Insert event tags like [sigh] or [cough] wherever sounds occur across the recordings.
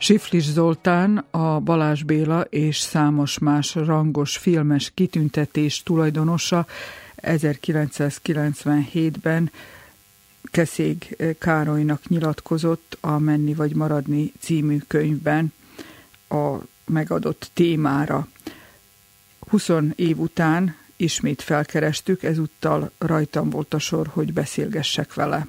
Siflis Zoltán, a Balázs Béla és számos más rangos filmes kitüntetés tulajdonosa 1997-ben Keszég Károlynak nyilatkozott a Menni vagy Maradni című könyvben a megadott témára. 20 év után ismét felkerestük, ezúttal rajtam volt a sor, hogy beszélgessek vele.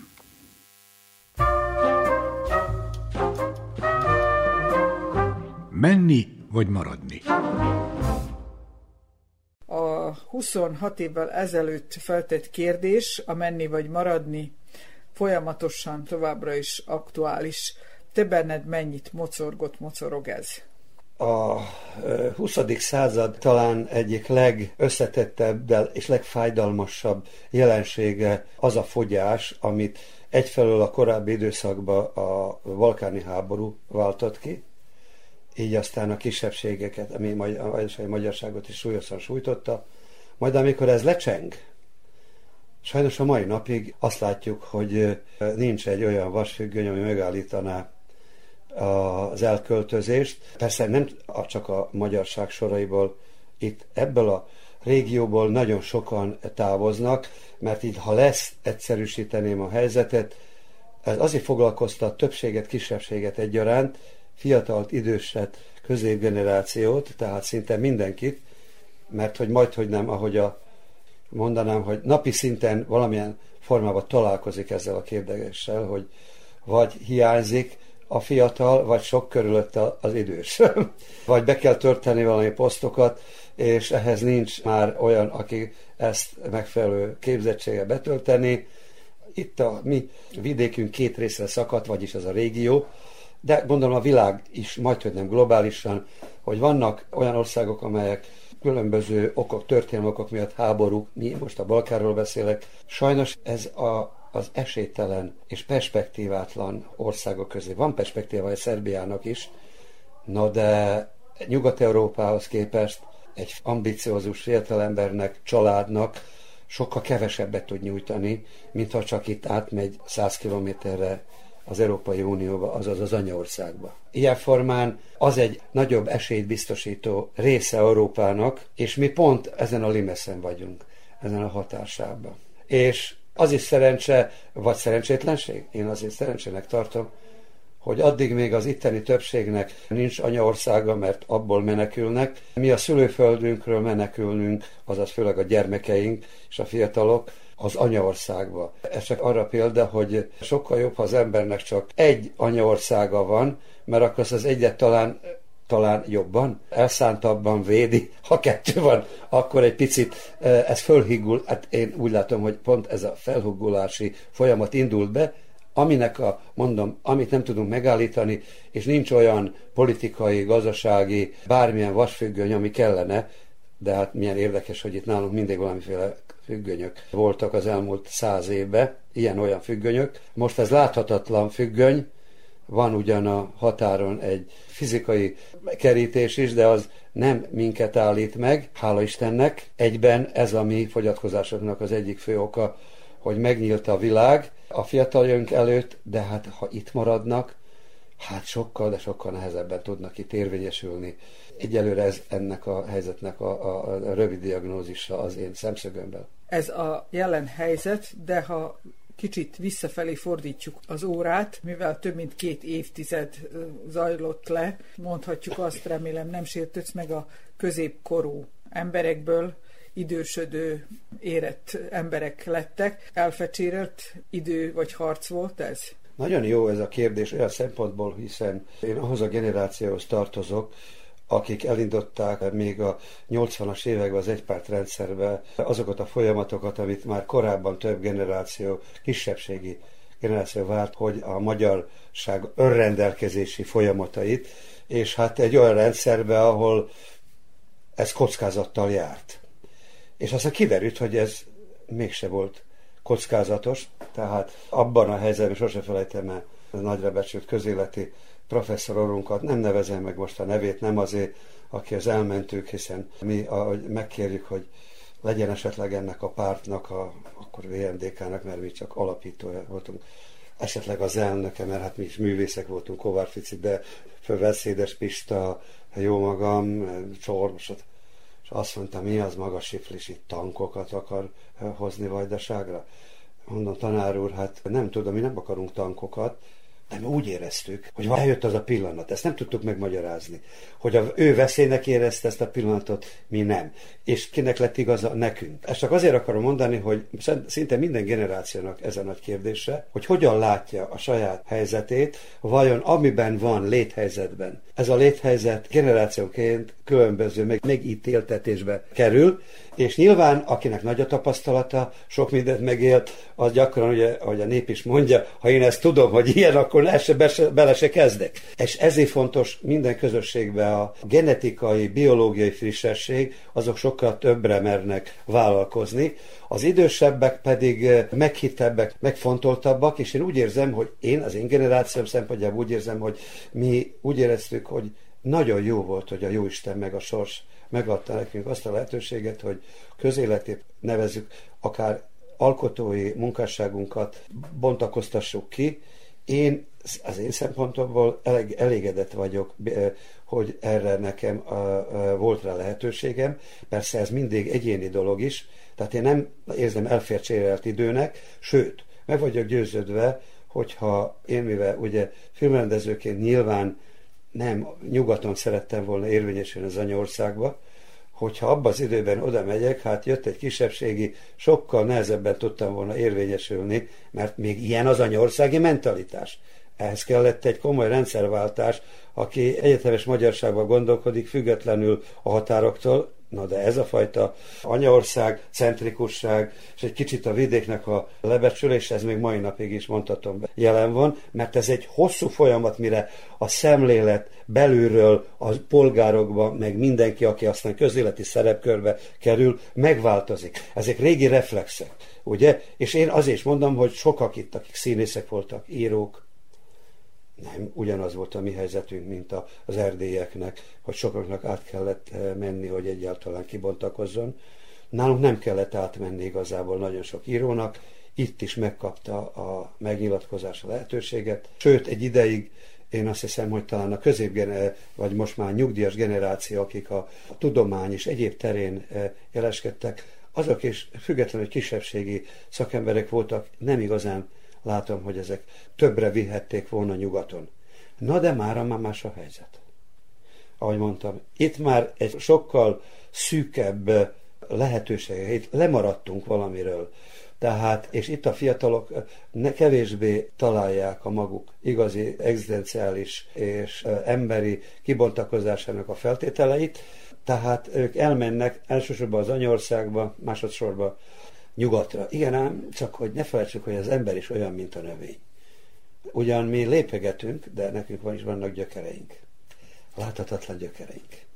Menni vagy maradni? A 26 évvel ezelőtt feltett kérdés, a menni vagy maradni, folyamatosan továbbra is aktuális. Te benned mennyit mocorgott, mocorog ez? a 20. század talán egyik legösszetettebb és legfájdalmasabb jelensége az a fogyás, amit egyfelől a korábbi időszakban a balkáni háború váltott ki, így aztán a kisebbségeket, ami a magyarságot is súlyosan sújtotta. Majd amikor ez lecseng, sajnos a mai napig azt látjuk, hogy nincs egy olyan vasfüggöny, ami megállítaná az elköltözést. Persze nem csak a magyarság soraiból, itt ebből a régióból nagyon sokan távoznak, mert így ha lesz, egyszerűsíteném a helyzetet, ez azért foglalkozta a többséget, kisebbséget egyaránt, fiatalt, időset, középgenerációt, tehát szinte mindenkit, mert hogy majd, hogy nem, ahogy a, mondanám, hogy napi szinten valamilyen formában találkozik ezzel a kérdéssel, hogy vagy hiányzik a fiatal, vagy sok körülött az idős. [laughs] vagy be kell törteni valami posztokat, és ehhez nincs már olyan, aki ezt megfelelő képzettsége betölteni. Itt a mi vidékünk két részre szakadt, vagyis ez a régió, de gondolom a világ is majd, nem globálisan, hogy vannak olyan országok, amelyek különböző okok, történelmi okok miatt háború, mi most a Balkáról beszélek. Sajnos ez a, az esélytelen és perspektívátlan országok közé. Van perspektíva egy Szerbiának is, na de Nyugat-Európához képest egy ambiciózus fiatalembernek, családnak sokkal kevesebbet tud nyújtani, mint ha csak itt átmegy 100 kilométerre az Európai Unióba, azaz az anyaországba. Ilyen formán az egy nagyobb esélyt biztosító része Európának, és mi pont ezen a limeszen vagyunk, ezen a hatásában. És az is szerencse, vagy szerencsétlenség? Én azért szerencsének tartom, hogy addig még az itteni többségnek nincs anyaországa, mert abból menekülnek. Mi a szülőföldünkről menekülnünk, azaz főleg a gyermekeink és a fiatalok, az anyaországba. Ez csak arra példa, hogy sokkal jobb, ha az embernek csak egy anyaországa van, mert akkor az egyet talán talán jobban, elszántabban védi. Ha kettő van, akkor egy picit eh, ez fölhiggul. Hát én úgy látom, hogy pont ez a felhuggulási folyamat indult be, aminek a, mondom, amit nem tudunk megállítani, és nincs olyan politikai, gazdasági, bármilyen vasfüggöny, ami kellene, de hát milyen érdekes, hogy itt nálunk mindig valamiféle függönyök voltak az elmúlt száz évben, ilyen-olyan függönyök. Most ez láthatatlan függöny, van ugyan a határon egy fizikai kerítés is, de az nem minket állít meg, hála Istennek. Egyben ez a mi fogyatkozásoknak az egyik fő oka, hogy megnyílt a világ a fiataljunk előtt, de hát ha itt maradnak, hát sokkal, de sokkal nehezebben tudnak itt érvényesülni. Egyelőre ez ennek a helyzetnek a, a, a rövid diagnózisa az én szemszögömben. Ez a jelen helyzet, de ha kicsit visszafelé fordítjuk az órát, mivel több mint két évtized zajlott le, mondhatjuk azt, remélem nem sértődsz meg a középkorú emberekből, idősödő, érett emberek lettek. Elfecsérelt idő vagy harc volt ez? Nagyon jó ez a kérdés olyan szempontból, hiszen én ahhoz a generációhoz tartozok, akik elindották még a 80-as években az egypártrendszerbe azokat a folyamatokat, amit már korábban több generáció, kisebbségi generáció várt, hogy a magyarság önrendelkezési folyamatait, és hát egy olyan rendszerbe, ahol ez kockázattal járt. És aztán kiderült, hogy ez mégse volt kockázatos, tehát abban a helyzetben sose felejtem el nagyra becsült közéleti professzor orrunkat, nem nevezem meg most a nevét, nem azért, aki az elmentők, hiszen mi ahogy megkérjük, hogy legyen esetleg ennek a pártnak, a, akkor VMDK-nak, mert mi csak alapítója voltunk, esetleg az elnöke, mert hát mi is művészek voltunk, Kovács Fici, de Veszédes Pista, jó magam, Csormos, és azt mondta, mi az maga siflis itt tankokat akar hozni Vajdaságra? Mondom, tanár úr, hát nem tudom, mi nem akarunk tankokat, nem úgy éreztük, hogy eljött az a pillanat. Ezt nem tudtuk megmagyarázni. Hogy a, ő veszélynek érezte ezt a pillanatot, mi nem. És kinek lett igaza? Nekünk. Ezt csak azért akarom mondani, hogy szinte minden generációnak ez a nagy kérdése, hogy hogyan látja a saját helyzetét, vajon amiben van léthelyzetben. Ez a léthelyzet generációként különböző meg, megítéltetésbe kerül, és nyilván, akinek nagy a tapasztalata, sok mindent megélt, az gyakran, ugye, ahogy a nép is mondja, ha én ezt tudom, hogy ilyen, akkor ne se, be, bele se kezdek. És ezért fontos minden közösségben a genetikai, biológiai frissesség, azok sokkal többre mernek vállalkozni, az idősebbek pedig eh, meghittebbek, megfontoltabbak, és én úgy érzem, hogy én, az én generációm szempontjából úgy érzem, hogy mi úgy éreztük, hogy nagyon jó volt, hogy a Jóisten meg a sors megadta nekünk azt a lehetőséget, hogy közéletét nevezük, akár alkotói munkásságunkat bontakoztassuk ki. Én az én szempontomból elég, elégedett vagyok, eh, hogy erre nekem volt rá lehetőségem. Persze ez mindig egyéni dolog is, tehát én nem érzem elfércsérelt időnek, sőt, meg vagyok győződve, hogyha én mivel ugye filmrendezőként nyilván nem nyugaton szerettem volna érvényesülni az anyaországba, hogyha abban az időben oda megyek, hát jött egy kisebbségi, sokkal nehezebben tudtam volna érvényesülni, mert még ilyen az anyaországi mentalitás. Ehhez kellett egy komoly rendszerváltás, aki egyetemes magyarságban gondolkodik, függetlenül a határoktól, Na de ez a fajta anyaország, centrikusság, és egy kicsit a vidéknek a lebecsülés, ez még mai napig is mondhatom jelen van, mert ez egy hosszú folyamat, mire a szemlélet belülről a polgárokba, meg mindenki, aki aztán közéleti szerepkörbe kerül, megváltozik. Ezek régi reflexek, ugye? És én azért is mondom, hogy sokak itt, akik színészek voltak, írók, nem, ugyanaz volt a mi helyzetünk, mint az erdélyeknek, hogy sokaknak át kellett eh, menni, hogy egyáltalán kibontakozzon. Nálunk nem kellett átmenni igazából nagyon sok írónak, itt is megkapta a megnyilatkozás lehetőséget, sőt egy ideig én azt hiszem, hogy talán a közép vagy most már nyugdíjas generáció, akik a, tudomány és egyéb terén eh, jeleskedtek, azok is függetlenül kisebbségi szakemberek voltak, nem igazán látom, hogy ezek többre vihették volna nyugaton. Na de már már más a helyzet. Ahogy mondtam, itt már egy sokkal szűkebb lehetősége, itt lemaradtunk valamiről. Tehát, és itt a fiatalok ne kevésbé találják a maguk igazi egzisztenciális és emberi kibontakozásának a feltételeit, tehát ők elmennek elsősorban az anyországba, másodszorban nyugatra. Igen ám, csak hogy ne felejtsük, hogy az ember is olyan, mint a növény. Ugyan mi lépegetünk, de nekünk van is vannak gyökereink. Láthatatlan gyökereink.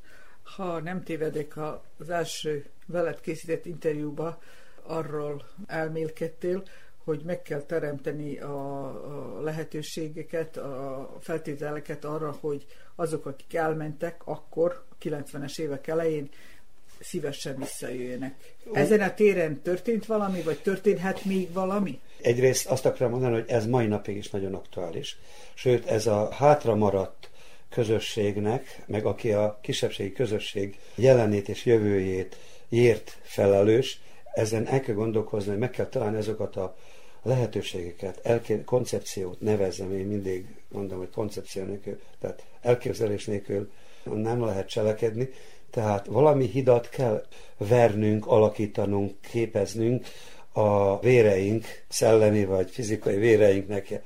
Ha nem tévedek, az első veled készített interjúba arról elmélkedtél, hogy meg kell teremteni a, lehetőségeket, a feltételeket arra, hogy azok, akik elmentek akkor, a 90-es évek elején, szívesen visszajöjjenek. Ezen a téren történt valami, vagy történhet még valami? Egyrészt azt akarom mondani, hogy ez mai napig is nagyon aktuális. Sőt, ez a hátra maradt közösségnek, meg aki a kisebbségi közösség jelenét és jövőjét ért felelős, ezen el kell gondolkozni, hogy meg kell találni azokat a lehetőségeket, elké- koncepciót nevezzem, én mindig mondom, hogy koncepció nélkül, tehát elképzelés nélkül nem lehet cselekedni, tehát valami hidat kell vernünk, alakítanunk, képeznünk a véreink, szellemi vagy fizikai véreinknek, eh,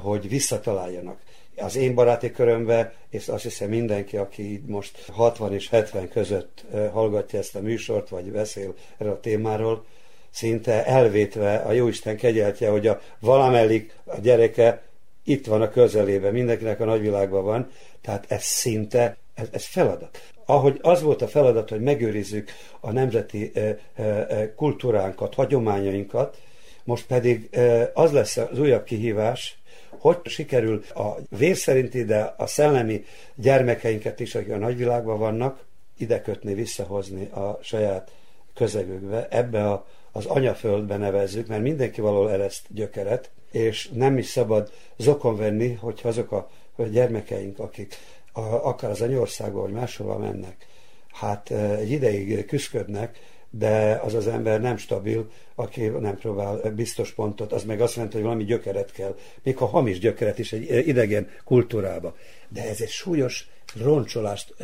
hogy visszataláljanak. Az én baráti körömbe, és azt hiszem mindenki, aki most 60 és 70 között eh, hallgatja ezt a műsort, vagy beszél erről a témáról, szinte elvétve a Jóisten kegyeltje, hogy a valamellik a gyereke itt van a közelében, mindenkinek a nagyvilágban van, tehát ez szinte, ez, ez feladat. Ahogy az volt a feladat, hogy megőrizzük a nemzeti e, e, kultúránkat, hagyományainkat, most pedig az lesz az újabb kihívás, hogy sikerül a vérszerinti, de a szellemi gyermekeinket is, akik a nagyvilágban vannak, ide kötni, visszahozni a saját közegükbe, ebbe a, az anyaföldbe nevezzük, mert mindenki valahol ereszt gyökeret, és nem is szabad zokon venni, hogyha azok a gyermekeink, akik a, akár az anyországba, vagy máshova mennek, hát egy ideig küzdködnek, de az az ember nem stabil, aki nem próbál biztos pontot, az meg azt mondta, hogy valami gyökeret kell, még ha hamis gyökeret is egy idegen kultúrába. De ez egy súlyos roncsolást,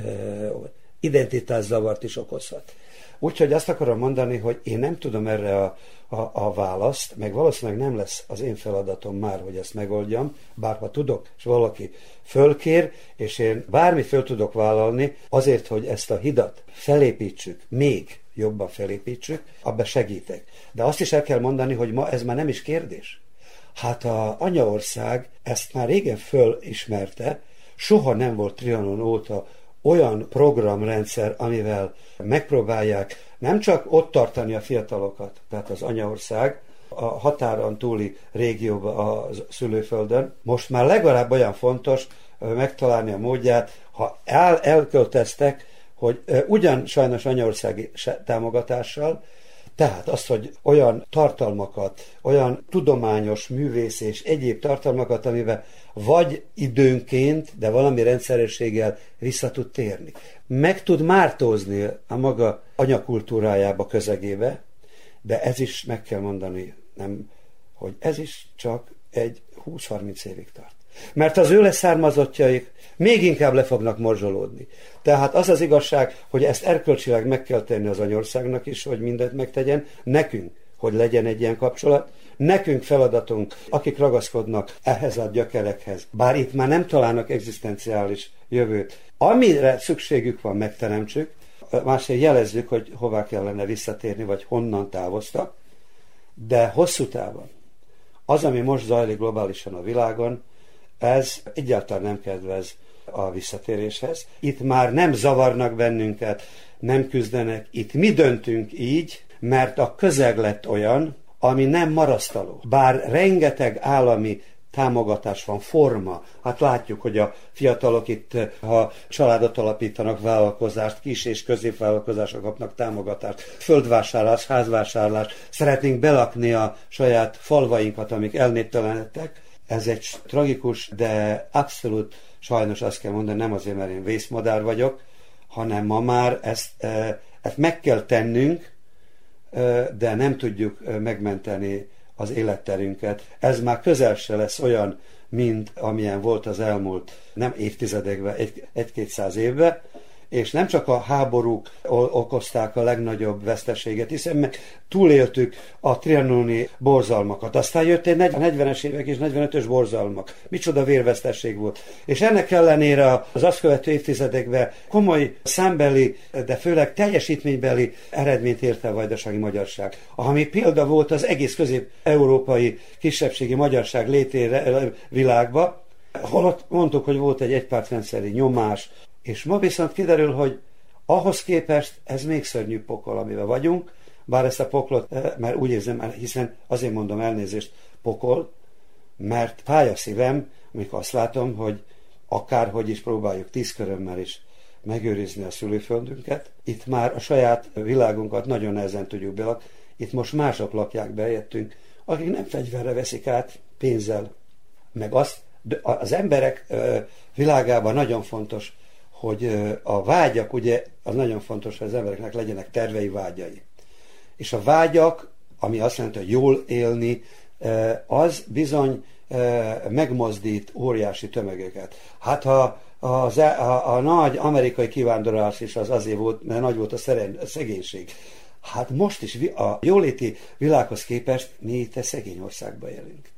identitászavart is okozhat. Úgyhogy azt akarom mondani, hogy én nem tudom erre a, a, a választ, meg valószínűleg nem lesz az én feladatom már, hogy ezt megoldjam, bár ha tudok, és valaki fölkér, és én bármi föl tudok vállalni, azért, hogy ezt a hidat felépítsük, még jobban felépítsük, abba segítek. De azt is el kell mondani, hogy ma ez már nem is kérdés. Hát a anyaország ezt már régen fölismerte, soha nem volt Trianon óta olyan programrendszer, amivel megpróbálják nem csak ott tartani a fiatalokat, tehát az anyaország, a határon túli régióban, a szülőföldön. Most már legalább olyan fontos megtalálni a módját, ha el, elkölteztek, hogy ugyan sajnos anyaországi támogatással, tehát az, hogy olyan tartalmakat, olyan tudományos, művész és egyéb tartalmakat, amiben vagy időnként, de valami rendszerességgel vissza tud térni. Meg tud mártózni a maga anyakultúrájába, közegébe, de ez is meg kell mondani, nem, hogy ez is csak egy 20-30 évig tart. Mert az ő leszármazottjaik még inkább le fognak morzsolódni. Tehát az az igazság, hogy ezt erkölcsileg meg kell tenni az anyországnak is, hogy mindent megtegyen, nekünk, hogy legyen egy ilyen kapcsolat, nekünk feladatunk, akik ragaszkodnak ehhez a gyökerekhez, bár itt már nem találnak egzisztenciális jövőt. Amire szükségük van, megteremtsük, másrészt jelezzük, hogy hová kellene visszatérni, vagy honnan távoztak, de hosszú távon az, ami most zajlik globálisan a világon, ez egyáltalán nem kedvez a visszatéréshez. Itt már nem zavarnak bennünket, nem küzdenek, itt mi döntünk így, mert a közeg lett olyan, ami nem marasztaló. Bár rengeteg állami támogatás van, forma. Hát látjuk, hogy a fiatalok itt, ha családot alapítanak, vállalkozást, kis és középvállalkozások kapnak támogatást, földvásárlás, házvásárlás, szeretnénk belakni a saját falvainkat, amik elnéptelenedtek. Ez egy tragikus, de abszolút sajnos azt kell mondani, nem azért, mert én vészmadár vagyok, hanem ma már ezt, e, ezt meg kell tennünk, e, de nem tudjuk megmenteni az életterünket. Ez már közel se lesz olyan, mint amilyen volt az elmúlt nem évtizedekben, egy-kétszáz egy évben, és nem csak a háborúk okozták a legnagyobb veszteséget, hiszen meg túléltük a trianoni borzalmakat. Aztán jött egy 40-es évek és 45-ös borzalmak. Micsoda vérvesztesség volt. És ennek ellenére az azt követő évtizedekben komoly számbeli, de főleg teljesítménybeli eredményt ért el vajdasági magyarság. Ami példa volt az egész közép-európai kisebbségi magyarság létére világba, holott mondtuk, hogy volt egy egypártrendszeri nyomás, és ma viszont kiderül, hogy ahhoz képest ez még szörnyű pokol, amiben vagyunk, bár ezt a poklot, eh, mert úgy érzem, hiszen azért mondom elnézést, pokol, mert fáj a szívem, amikor azt látom, hogy akárhogy is próbáljuk tíz körömmel is megőrizni a szülőföldünket, itt már a saját világunkat nagyon nehezen tudjuk be. Itt most mások lakják bejöttünk, akik nem fegyverre veszik át, pénzzel. Meg azt, az emberek eh, világában nagyon fontos, hogy a vágyak, ugye, az nagyon fontos, hogy az embereknek legyenek tervei, vágyai. És a vágyak, ami azt jelenti, hogy jól élni, az bizony megmozdít óriási tömegeket. Hát ha az, e, a, a nagy amerikai kivándorlás is az azért volt, mert nagy volt a, szeren, a szegénység. Hát most is a jóléti világhoz képest mi itt egy szegény országban élünk.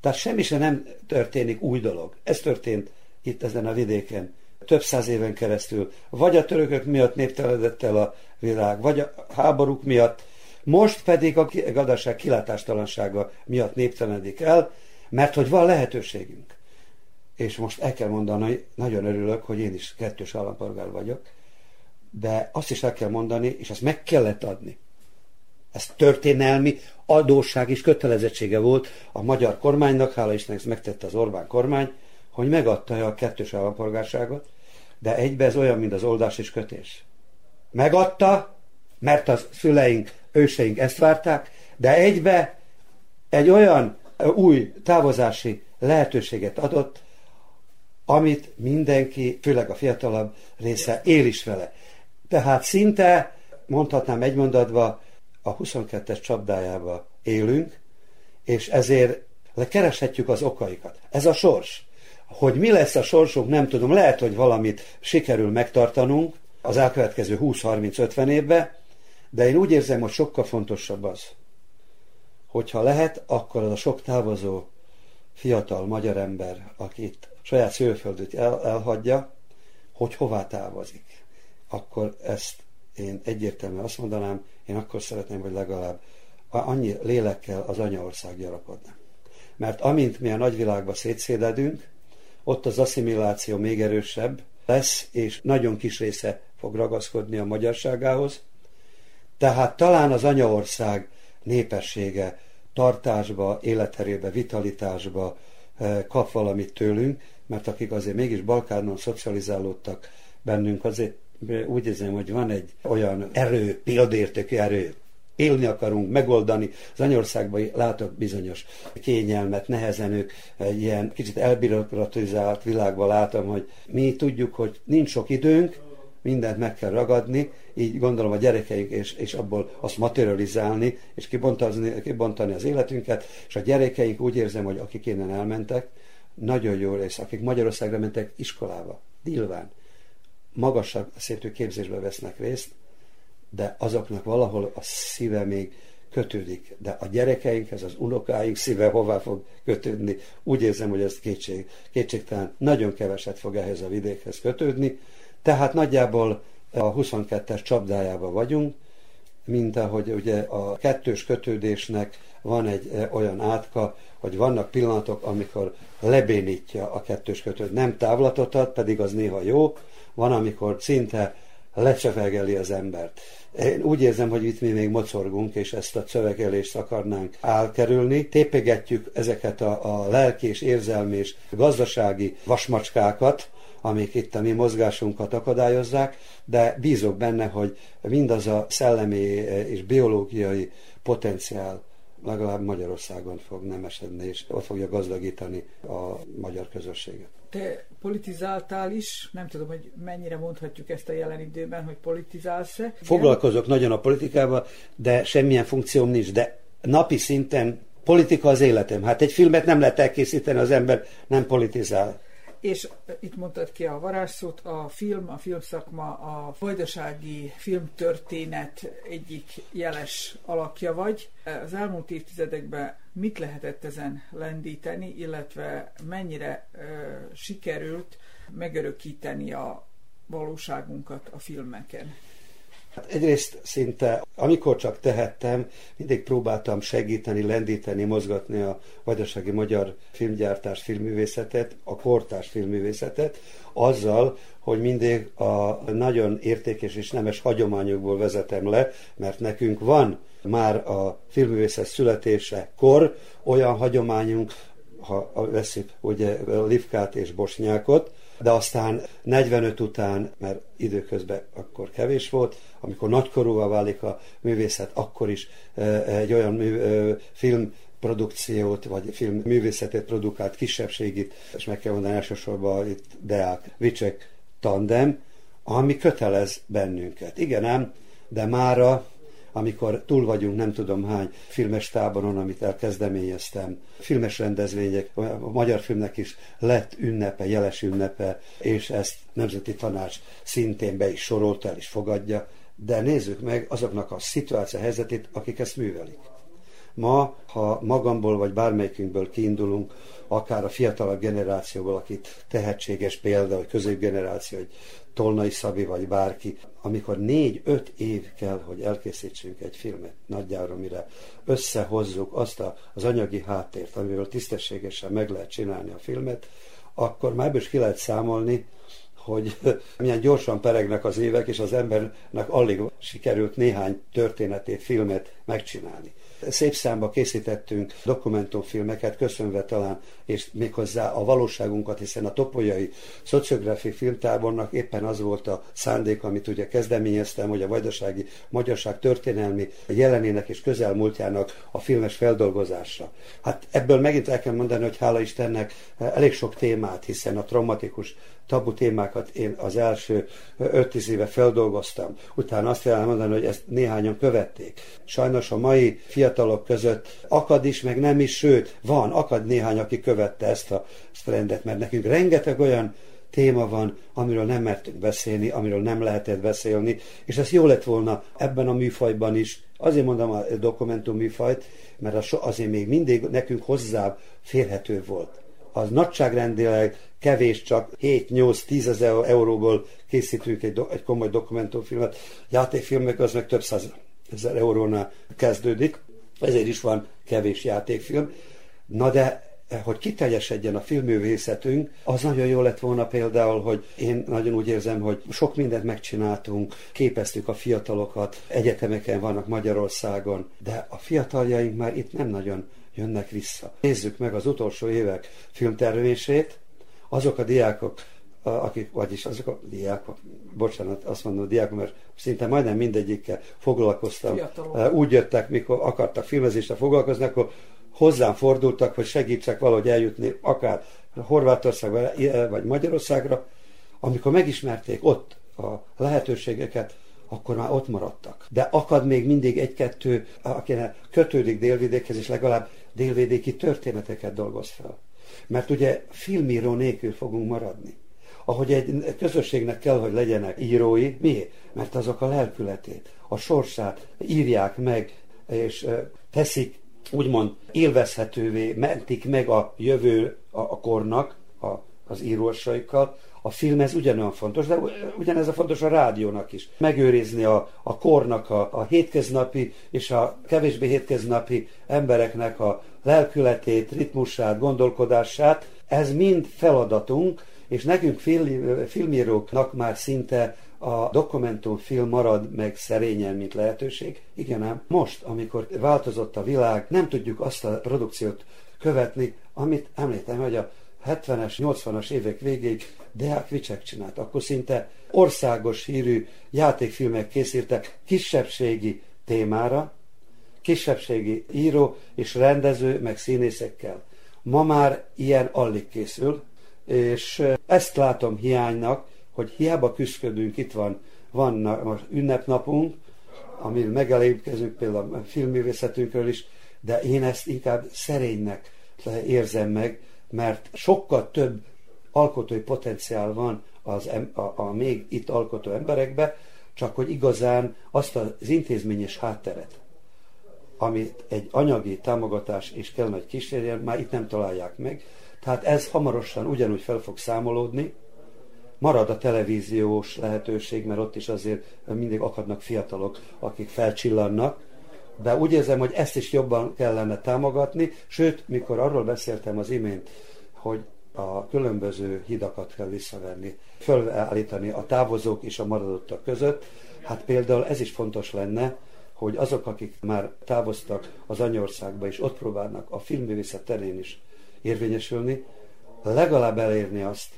Tehát semmi sem nem történik új dolog. Ez történt itt ezen a vidéken több száz éven keresztül, vagy a törökök miatt néptelenedett el a világ, vagy a háborúk miatt, most pedig a gazdaság kilátástalansága miatt néptelenedik el, mert hogy van lehetőségünk. És most el kell mondani, nagyon örülök, hogy én is kettős állampolgár vagyok, de azt is el kell mondani, és ezt meg kellett adni. Ez történelmi adósság és kötelezettsége volt a magyar kormánynak, hála Istennek ezt megtette az Orbán kormány, hogy megadta a kettős állampolgárságot, de egybe ez olyan, mint az oldás és kötés. Megadta, mert a szüleink őseink ezt várták, de egybe egy olyan új távozási lehetőséget adott, amit mindenki, főleg a fiatalabb része él is vele. Tehát szinte, mondhatnám egy mondatba, a 22-es csapdájába élünk, és ezért kereshetjük az okaikat. Ez a sors. Hogy mi lesz a sorsunk, nem tudom. Lehet, hogy valamit sikerül megtartanunk az elkövetkező 20-30-50 évben, de én úgy érzem, hogy sokkal fontosabb az, hogyha lehet, akkor az a sok távozó fiatal magyar ember, aki itt saját szőföldöt el, elhagyja, hogy hová távozik. Akkor ezt én egyértelműen azt mondanám, én akkor szeretném, hogy legalább annyi lélekkel az anyaország gyarapodna. Mert amint mi a nagyvilágba szétszéledünk, ott az asszimiláció még erősebb lesz, és nagyon kis része fog ragaszkodni a magyarságához. Tehát talán az anyaország népessége tartásba, életerébe, vitalitásba eh, kap valamit tőlünk, mert akik azért mégis Balkánon szocializálódtak bennünk, azért úgy érzem, hogy van egy olyan erő, példértékű erő, élni akarunk, megoldani. Az anyországban látok bizonyos kényelmet, nehezen ők egy ilyen kicsit elbirokratizált világban látom, hogy mi tudjuk, hogy nincs sok időnk, mindent meg kell ragadni, így gondolom a gyerekeink, és, és abból azt materializálni, és kibontani, kibontani az életünket, és a gyerekeink úgy érzem, hogy akik innen elmentek, nagyon jó rész, akik Magyarországra mentek iskolába, Dilván, magasabb szintű képzésbe vesznek részt, de azoknak valahol a szíve még kötődik. De a gyerekeinkhez, az unokáink szíve hová fog kötődni? Úgy érzem, hogy ez kétség, kétségtelen nagyon keveset fog ehhez a vidékhez kötődni. Tehát nagyjából a 22-es csapdájában vagyunk, mint ahogy ugye a kettős kötődésnek van egy e, olyan átka, hogy vannak pillanatok, amikor lebénítja a kettős kötőd. Nem távlatot ad, pedig az néha jó, van, amikor szinte lecsevegeli az embert. Én úgy érzem, hogy itt mi még mocorgunk, és ezt a cövegelést akarnánk elkerülni. Tépegetjük ezeket a, a lelki és érzelmi és gazdasági vasmacskákat, amik itt a mi mozgásunkat akadályozzák, de bízok benne, hogy mindaz a szellemi és biológiai potenciál legalább Magyarországon fog nemesedni, és ott fogja gazdagítani a magyar közösséget. Te politizáltál is, nem tudom, hogy mennyire mondhatjuk ezt a jelen időben, hogy politizálsz-e. Foglalkozok nagyon a politikával, de semmilyen funkcióm nincs, de napi szinten politika az életem. Hát egy filmet nem lehet elkészíteni, az ember nem politizál és itt mondtad ki a varázsszót, a film, a filmszakma, a vajdasági filmtörténet egyik jeles alakja vagy. Az elmúlt évtizedekben mit lehetett ezen lendíteni, illetve mennyire uh, sikerült megörökíteni a valóságunkat a filmeken? Hát egyrészt szinte, amikor csak tehettem, mindig próbáltam segíteni, lendíteni, mozgatni a vajdasági magyar filmgyártás, filmművészetet, a kortárs filmművészetet, azzal, hogy mindig a nagyon értékes és nemes hagyományokból vezetem le, mert nekünk van már a filmművészet születésekor olyan hagyományunk, ha veszik ugye Livkát és Bosnyákot, de aztán 45 után, mert időközben akkor kevés volt, amikor nagykorúvá válik a művészet, akkor is egy olyan produkciót, vagy filmművészetet produkált kisebbségit, és meg kell mondani elsősorban itt Deák, Vicsek tandem, ami kötelez bennünket. Igen ám, de mára amikor túl vagyunk nem tudom hány filmes táboron, amit elkezdeményeztem, filmes rendezvények, a magyar filmnek is lett ünnepe, jeles ünnepe, és ezt Nemzeti Tanács szintén be is sorolta el és fogadja, de nézzük meg azoknak a szituáció helyzetét, akik ezt művelik. Ma, ha magamból vagy bármelyikünkből kiindulunk, akár a fiatalabb generációból, akit tehetséges példa, vagy középgeneráció, hogy Tolnai Szabi vagy bárki, amikor négy-öt év kell, hogy elkészítsünk egy filmet nagyjára, mire összehozzuk azt a, az anyagi háttért, amivel tisztességesen meg lehet csinálni a filmet, akkor már is ki lehet számolni, hogy milyen gyorsan peregnek az évek, és az embernek alig sikerült néhány történetét, filmet megcsinálni. Szép számba készítettünk dokumentumfilmeket, köszönve talán, és méghozzá a valóságunkat, hiszen a Topolyai Szociográfi Filmtábornak éppen az volt a szándék, amit ugye kezdeményeztem, hogy a vajdasági magyarság történelmi jelenének és közelmúltjának a filmes feldolgozása. Hát ebből megint el kell mondani, hogy hála Istennek elég sok témát, hiszen a traumatikus tabu témákat én az első 5-10 éve feldolgoztam. Utána azt kell mondani, hogy ezt néhányan követték. Sajnos a mai fiatalok között akad is, meg nem is, sőt, van, akad néhány, aki követte ezt a trendet, mert nekünk rengeteg olyan téma van, amiről nem mertünk beszélni, amiről nem lehetett beszélni, és ez jó lett volna ebben a műfajban is. Azért mondom a dokumentum műfajt, mert azért még mindig nekünk hozzá férhető volt az nagyságrendileg kevés, csak 7-8-10 ezer euróból készítünk egy, do, egy komoly dokumentumfilmet. Játékfilmek az meg több száz ezer eurónál kezdődik, ezért is van kevés játékfilm. Na de hogy kiteljesedjen a filmművészetünk, az nagyon jó lett volna például, hogy én nagyon úgy érzem, hogy sok mindent megcsináltunk, képeztük a fiatalokat, egyetemeken vannak Magyarországon, de a fiataljaink már itt nem nagyon jönnek vissza. Nézzük meg az utolsó évek filmtermését, azok a diákok, akik, vagyis azok a diákok, bocsánat, azt mondom a diákok, mert szinte majdnem mindegyikkel foglalkoztam. Fiatalok. Úgy jöttek, mikor akartak filmezésre foglalkozni, akkor hozzám fordultak, hogy segítsek valahogy eljutni akár Horvátországba vagy Magyarországra, amikor megismerték ott a lehetőségeket, akkor már ott maradtak. De akad még mindig egy-kettő, akinek kötődik délvidékhez, és legalább délvidéki történeteket dolgoz fel. Mert ugye filmíró nélkül fogunk maradni. Ahogy egy közösségnek kell, hogy legyenek írói. Miért? Mert azok a lelkületét, a sorsát írják meg, és teszik úgymond élvezhetővé, mentik meg a jövő a, a kornak, a, az írósaikkal, a film ez ugyanolyan fontos, de ugyanez a fontos a rádiónak is. Megőrizni a, a kornak a, a hétköznapi és a kevésbé hétköznapi embereknek a lelkületét, ritmusát, gondolkodását, ez mind feladatunk, és nekünk film, filmíróknak már szinte a dokumentumfilm marad meg szerényen, mint lehetőség. Igen ám, most, amikor változott a világ, nem tudjuk azt a produkciót követni, amit említem, hogy a 70-es, 80-as évek végéig Deák Vicsek csinált. Akkor szinte országos hírű játékfilmek készültek kisebbségi témára, kisebbségi író és rendező, meg színészekkel. Ma már ilyen alig készül, és ezt látom hiánynak, hogy hiába küzdködünk, itt van, van most ünnepnapunk, amin megelégkezünk például a filmművészetünkről is, de én ezt inkább szerénynek érzem meg, mert sokkal több alkotói potenciál van az, a, a még itt alkotó emberekbe, csak hogy igazán azt az intézményes hátteret, amit egy anyagi támogatás és kell nagy kísérjen, már itt nem találják meg. Tehát ez hamarosan ugyanúgy fel fog számolódni, marad a televíziós lehetőség, mert ott is azért mindig akadnak fiatalok, akik felcsillannak, de úgy érzem, hogy ezt is jobban kellene támogatni, sőt, mikor arról beszéltem az imént, hogy a különböző hidakat kell visszavenni, fölállítani a távozók és a maradottak között. Hát például ez is fontos lenne, hogy azok, akik már távoztak az anyországba, és ott próbálnak a filmművészet terén is érvényesülni, legalább elérni azt,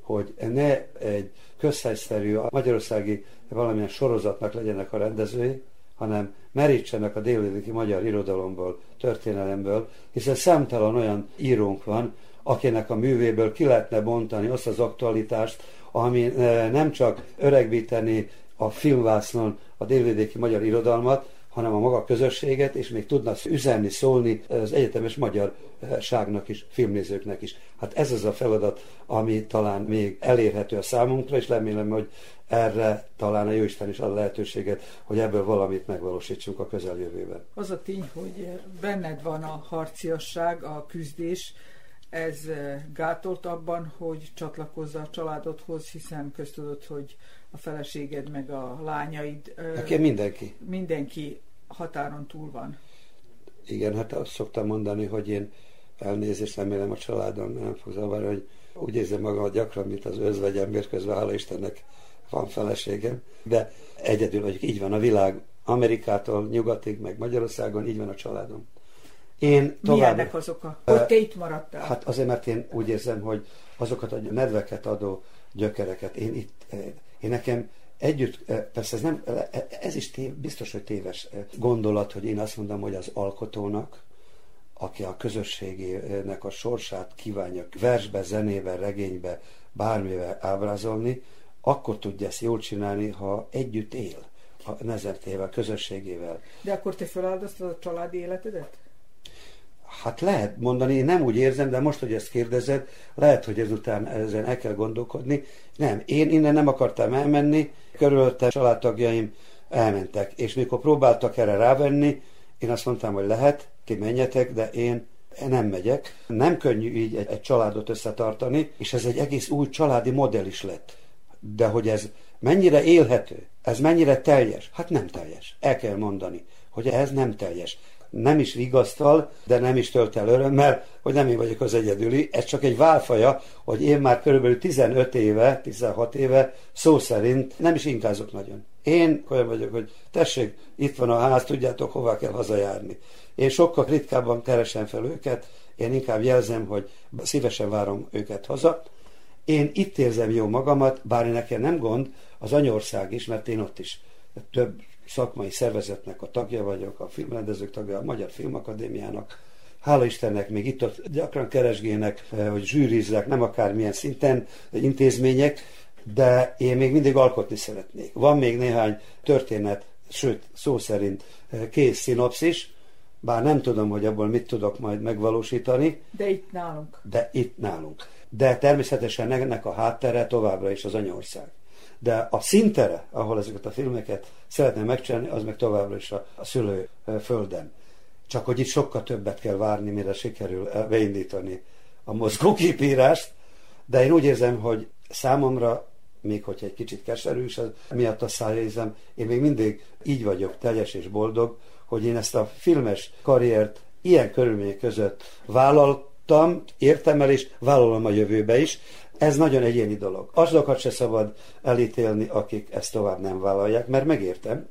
hogy ne egy közhelyszerű a magyarországi valamilyen sorozatnak legyenek a rendezői, hanem merítsenek a délvidéki magyar irodalomból, történelemből, hiszen számtalan olyan írónk van, akinek a művéből ki lehetne bontani azt az aktualitást, ami eh, nem csak öregbíteni a filmvásznon a délvidéki magyar irodalmat, hanem a maga közösséget, és még tudna üzenni, szólni az egyetemes magyarságnak is, filmnézőknek is. Hát ez az a feladat, ami talán még elérhető a számunkra, és remélem, hogy erre talán a Jóisten is ad lehetőséget, hogy ebből valamit megvalósítsunk a közeljövőben. Az a tény, hogy benned van a harciasság, a küzdés, ez gátolt abban, hogy csatlakozz a családodhoz, hiszen köztudod, hogy a feleséged meg a lányaid... Nekem mindenki. Mindenki határon túl van. Igen, hát azt szoktam mondani, hogy én elnézést remélem a családom nem fog zavarni, hogy úgy érzem magam gyakran, mint az özvegyem mérkőzve, hála Istennek van feleségem, de egyedül vagyok, így van a világ, Amerikától nyugatig, meg Magyarországon, így van a családom. Én tovább... Milyennek az oka? Hogy te itt maradtál? Hát azért, mert én úgy érzem, hogy azokat a nedveket adó gyökereket, én itt, én nekem együtt, persze ez nem, ez is tév, biztos, hogy téves gondolat, hogy én azt mondom, hogy az alkotónak, aki a közösségének a sorsát kívánja versbe, zenébe, regénybe, bármivel ábrázolni, akkor tudja ezt jól csinálni, ha együtt él a nezertével, közösségével. De akkor te feláldoztad a családi életedet? Hát lehet mondani, én nem úgy érzem, de most, hogy ezt kérdezed, lehet, hogy ezután ezen el kell gondolkodni. Nem, én innen nem akartam elmenni, körülötte családtagjaim elmentek, és mikor próbáltak erre rávenni, én azt mondtam, hogy lehet, ti menjetek, de én nem megyek. Nem könnyű így egy, egy családot összetartani, és ez egy egész új családi modell is lett. De hogy ez mennyire élhető, ez mennyire teljes? Hát nem teljes. El kell mondani, hogy ez nem teljes nem is vigasztal, de nem is tölt el örömmel, hogy nem én vagyok az egyedüli. Ez csak egy válfaja, hogy én már körülbelül 15 éve, 16 éve szó szerint nem is inkázok nagyon. Én olyan vagyok, hogy tessék, itt van a ház, tudjátok, hova kell hazajárni. Én sokkal ritkábban keresem fel őket, én inkább jelzem, hogy szívesen várom őket haza. Én itt érzem jó magamat, bár nekem nem gond, az anyország is, mert én ott is több szakmai szervezetnek a tagja vagyok, a filmrendezők tagja, a Magyar Filmakadémiának. Hála Istennek még itt ott gyakran keresgének, eh, hogy zsűrizzek, nem akármilyen szinten intézmények, de én még mindig alkotni szeretnék. Van még néhány történet, sőt, szó szerint eh, kész szinopszis, bár nem tudom, hogy abból mit tudok majd megvalósítani. De itt nálunk. De itt nálunk. De természetesen ennek a háttere továbbra is az anyország de a szintere, ahol ezeket a filmeket szeretném megcsinálni, az meg továbbra is a, a szülő földem. Csak hogy itt sokkal többet kell várni, mire sikerül beindítani a mozgóképírást, de én úgy érzem, hogy számomra, még hogyha egy kicsit keserű is, miatt a szájézem, én még mindig így vagyok teljes és boldog, hogy én ezt a filmes karriert ilyen körülmények között vállaltam, értem el, és vállalom a jövőbe is, ez nagyon egyéni dolog. Azokat se szabad elítélni, akik ezt tovább nem vállalják, mert megértem.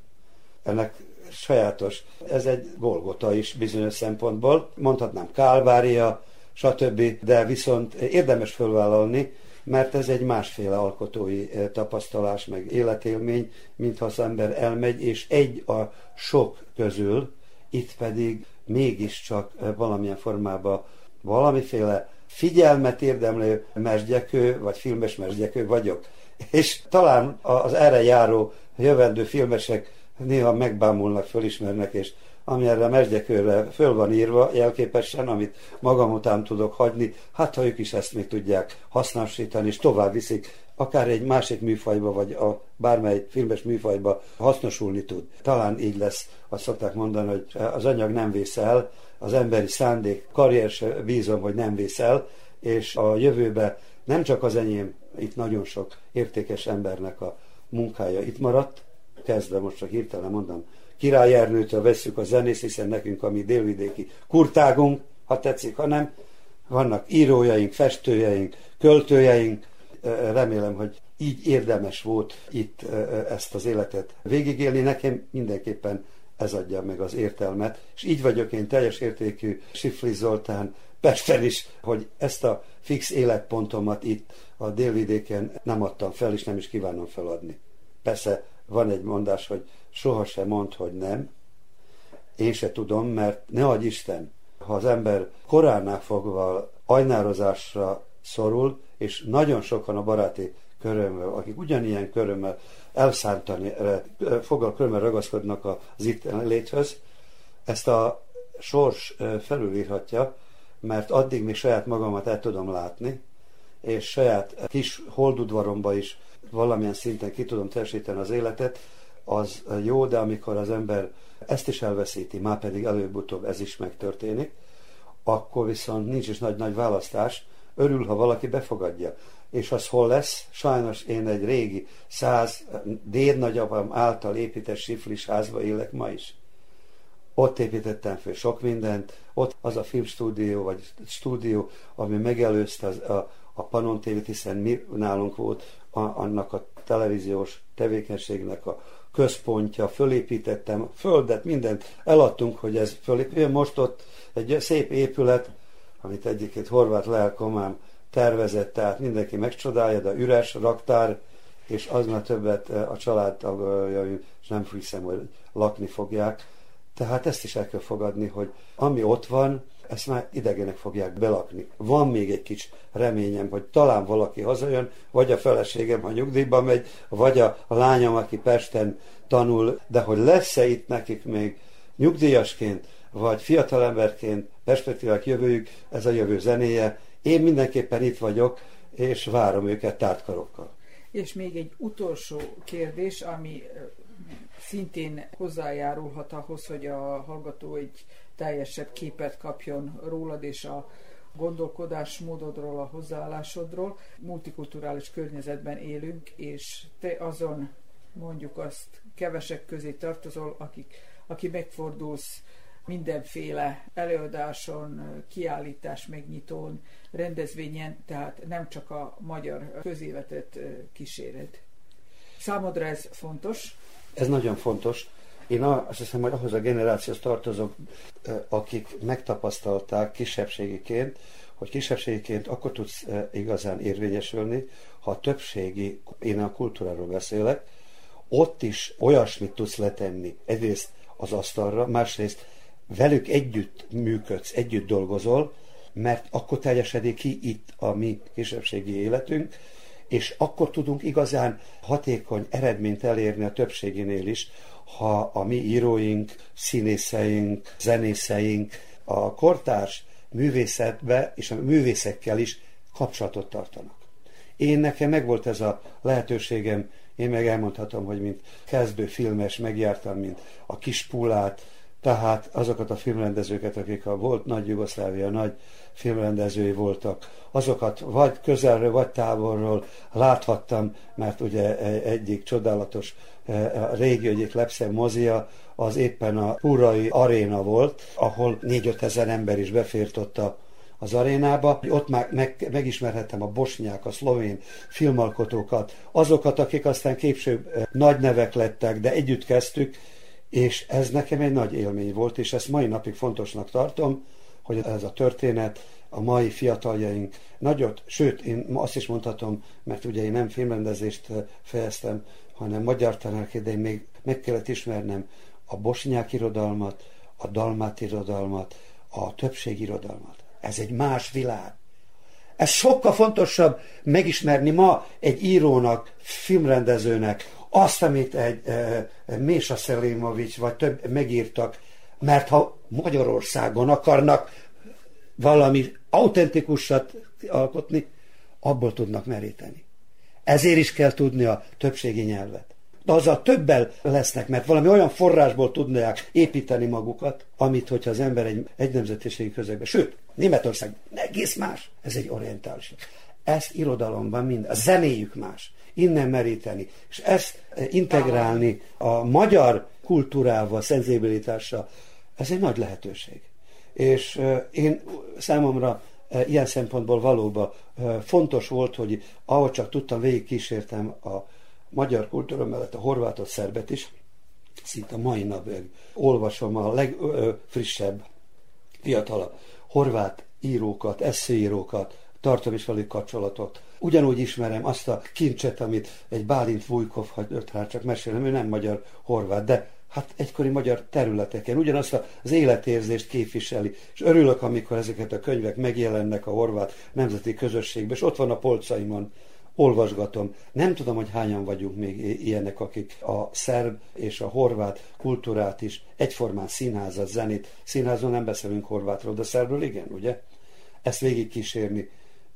Ennek sajátos. Ez egy Golgota is bizonyos szempontból. Mondhatnám Kálvária, stb. De viszont érdemes fölvállalni, mert ez egy másféle alkotói eh, tapasztalás, meg életélmény, mint ha az ember elmegy, és egy a sok közül, itt pedig mégiscsak eh, valamilyen formában valamiféle figyelmet érdemlő mesgyekő, vagy filmes mesgyekő vagyok. És talán az erre járó jövendő filmesek néha megbámulnak, fölismernek, és ami erre a mesgyekőre föl van írva jelképesen, amit magam után tudok hagyni, hát ha ők is ezt még tudják hasznosítani, és tovább viszik, akár egy másik műfajba, vagy a bármely filmes műfajba hasznosulni tud. Talán így lesz, azt szokták mondani, hogy az anyag nem vész el, az emberi szándék, karrier se bízom, hogy nem vész el, és a jövőbe nem csak az enyém, itt nagyon sok értékes embernek a munkája itt maradt, kezdve most csak hirtelen mondom, Király Ernőtől vesszük a zenész, hiszen nekünk a mi délvidéki kurtágunk, ha tetszik, ha nem, vannak írójaink, festőjeink, költőjeink, remélem, hogy így érdemes volt itt ezt az életet végigélni. Nekem mindenképpen ez adja meg az értelmet, és így vagyok én teljes értékű Sifli Zoltán Pesten is, hogy ezt a fix életpontomat itt a délvidéken nem adtam fel, és nem is kívánom feladni. Persze van egy mondás, hogy sohasem mond, hogy nem. Én se tudom, mert ne adj Isten, ha az ember koránál fogva ajnározásra szorul, és nagyon sokan a baráti körömmel, akik ugyanilyen körömmel elszántani, fogal körömmel ragaszkodnak az itt léthöz, ezt a sors felülírhatja, mert addig még saját magamat el tudom látni, és saját kis holdudvaromba is valamilyen szinten ki tudom teljesíteni az életet, az jó, de amikor az ember ezt is elveszíti, már pedig előbb-utóbb ez is megtörténik, akkor viszont nincs is nagy-nagy választás, örül, ha valaki befogadja. És az hol lesz? Sajnos én egy régi száz dédnagyapám által épített siflis házba élek ma is. Ott építettem föl sok mindent, ott az a filmstúdió, vagy stúdió, ami megelőzte az, a, a Panon tv hiszen mi nálunk volt a, annak a televíziós tevékenységnek a központja, fölépítettem, földet, mindent eladtunk, hogy ez fölépüljön. Most ott egy szép épület, amit egyiket horvát lelkomám tervezett, tehát mindenki megcsodálja, de üres raktár, és az már többet eh, a családtagjaim, és nem hiszem, hogy lakni fogják. Tehát ezt is el kell fogadni, hogy ami ott van, ezt már idegenek fogják belakni. Van még egy kicsi reményem, hogy talán valaki hazajön, vagy a feleségem, ha nyugdíjba megy, vagy a, a lányom, aki Pesten tanul, de hogy lesz-e itt nekik még nyugdíjasként, vagy fiatalemberként perspektívák jövőjük, ez a jövő zenéje. Én mindenképpen itt vagyok, és várom őket tártkarokkal. És még egy utolsó kérdés, ami szintén hozzájárulhat ahhoz, hogy a hallgató egy teljesebb képet kapjon rólad és a gondolkodásmódodról, a hozzáállásodról. Multikulturális környezetben élünk, és te azon mondjuk azt kevesek közé tartozol, akik, aki megfordulsz mindenféle előadáson, kiállítás megnyitón, rendezvényen, tehát nem csak a magyar közéletet kíséred. Számodra ez fontos? Ez nagyon fontos. Én azt hiszem, hogy ahhoz a generációhoz tartozok, akik megtapasztalták kisebbségiként, hogy kisebbségiként akkor tudsz igazán érvényesülni, ha a többségi, én a kultúráról beszélek, ott is olyasmit tudsz letenni. Egyrészt az asztalra, másrészt velük együtt működsz, együtt dolgozol, mert akkor teljesedik ki itt a mi kisebbségi életünk, és akkor tudunk igazán hatékony eredményt elérni a többségénél is, ha a mi íróink, színészeink, zenészeink a kortárs művészetbe és a művészekkel is kapcsolatot tartanak. Én nekem megvolt ez a lehetőségem, én meg elmondhatom, hogy mint kezdő filmes megjártam, mint a Kispulát, tehát azokat a filmrendezőket, akik a volt nagy Jugoszlávia nagy filmrendezői voltak, azokat vagy közelről, vagy távolról láthattam, mert ugye egyik csodálatos, e, a régi egyik legszebb mozia, az éppen a Purai aréna volt, ahol 4-5 ezer ember is befért ott a, az arénába. Ott már meg, megismerhettem a bosnyák, a szlovén filmalkotókat, azokat, akik aztán később e, nagy nevek lettek, de együtt kezdtük, és ez nekem egy nagy élmény volt, és ezt mai napig fontosnak tartom, hogy ez a történet a mai fiataljaink nagyot, sőt, én azt is mondhatom, mert ugye én nem filmrendezést eh, fejeztem, hanem magyar tanárként, de én még meg kellett ismernem a bosnyák irodalmat, a dalmát irodalmat, a többség irodalmat. Ez egy más világ. Ez sokkal fontosabb megismerni ma egy írónak, filmrendezőnek azt, amit egy e, Mésa Szelimovics vagy több megírtak, mert ha Magyarországon akarnak valami autentikusat alkotni, abból tudnak meríteni. Ezért is kell tudni a többségi nyelvet. De azzal többel lesznek, mert valami olyan forrásból tudnák építeni magukat, amit, hogyha az ember egy, egy nemzetiségi közegben, sőt, Németország egész más, ez egy orientális. Ezt irodalomban mind, a zenéjük más, innen meríteni, és ezt integrálni a magyar kultúrával, szenzibilitással, ez egy nagy lehetőség. És én számomra ilyen szempontból valóban fontos volt, hogy ahogy csak tudtam, végig kísértem a magyar kultúra mellett a horvátot, szerbet is, szinte mai napig olvasom a legfrissebb, fiatalabb horvát írókat, eszéírókat, tartom is velük kapcsolatot. Ugyanúgy ismerem azt a kincset, amit egy Bálint Vujkov, ha csak mesélem, ő nem magyar horvát, de hát egykori magyar területeken ugyanazt az életérzést képviseli. És örülök, amikor ezeket a könyvek megjelennek a horvát nemzeti közösségben, és ott van a polcaimon, olvasgatom. Nem tudom, hogy hányan vagyunk még ilyenek, akik a szerb és a horvát kultúrát is egyformán színházat, zenét, színházon nem beszélünk horvátról, de szerbről igen, ugye? Ezt végig kísérni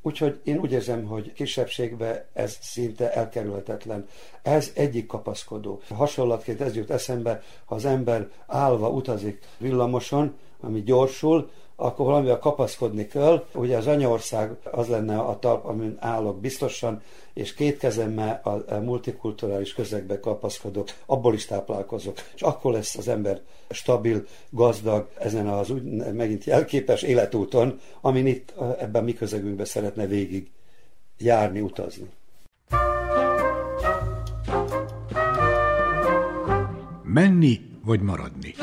Úgyhogy én úgy érzem, hogy kisebbségbe ez szinte elkerülhetetlen. Ez egyik kapaszkodó. Hasonlatként ez jut eszembe, ha az ember állva utazik villamoson, ami gyorsul, akkor valamivel kapaszkodni kell. Ugye az anyaország az lenne a talp, amin állok biztosan, és két kezemmel a multikulturális közegbe kapaszkodok, abból is táplálkozok, és akkor lesz az ember stabil, gazdag, ezen az úgy megint jelképes életúton, amin itt ebben mi közegünkben szeretne végig járni, utazni. Menni vagy maradni?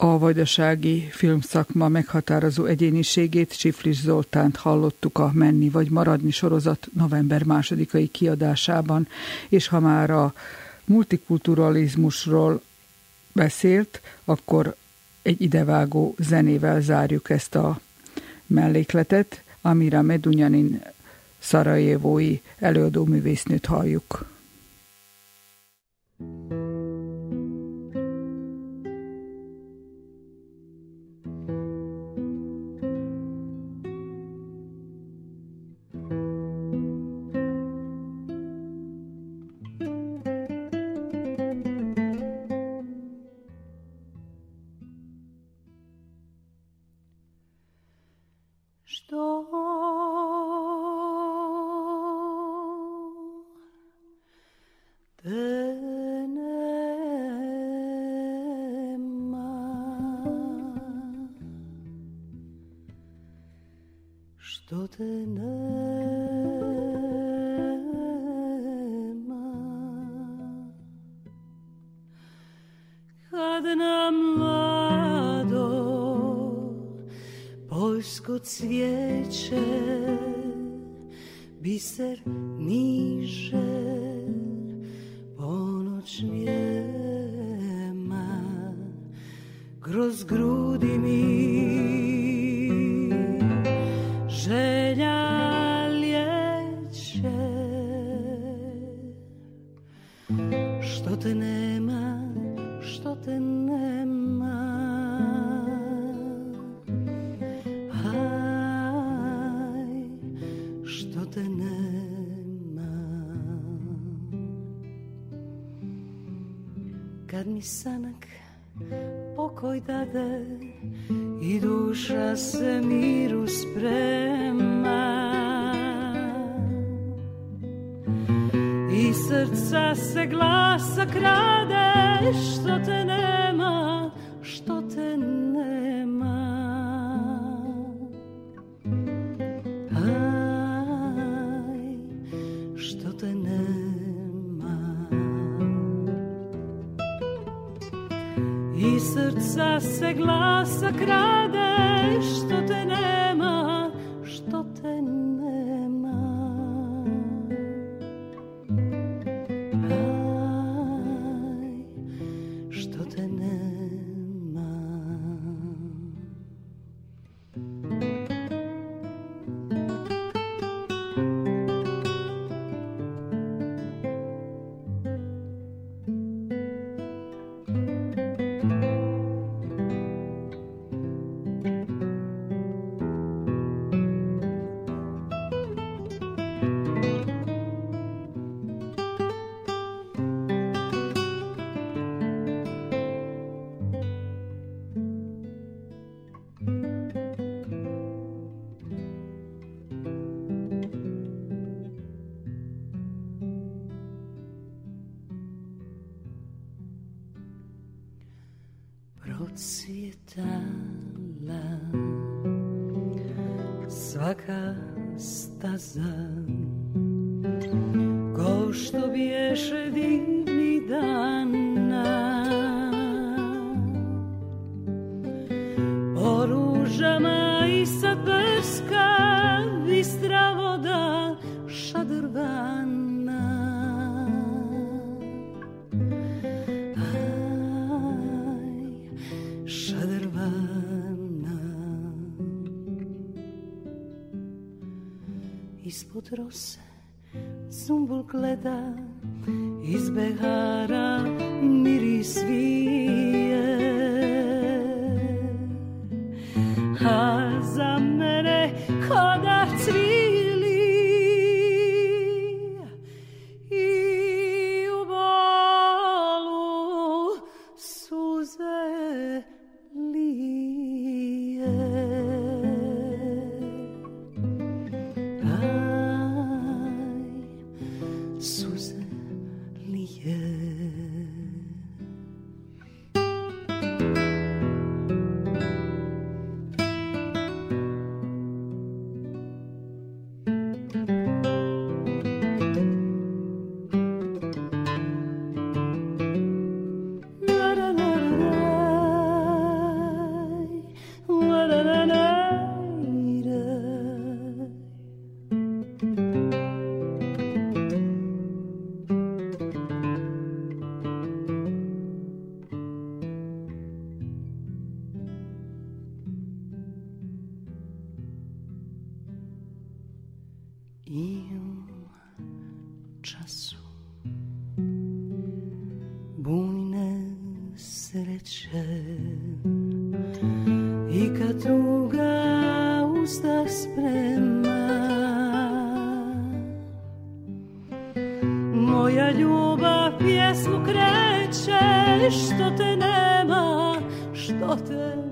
A vajdasági filmszakma meghatározó egyéniségét Csiflis Zoltánt hallottuk a Menni vagy Maradni sorozat november másodikai kiadásában, és ha már a multikulturalizmusról beszélt, akkor egy idevágó zenével zárjuk ezt a mellékletet, amire Medunyanin szarajevói előadó művésznőt halljuk. thank di me. Ispod rose Zumbul gleda iz behara miris vije času. Bujne sreće. I kad tuga usta sprema moja ljubav pjesmu kreće što te nema što te pjesmu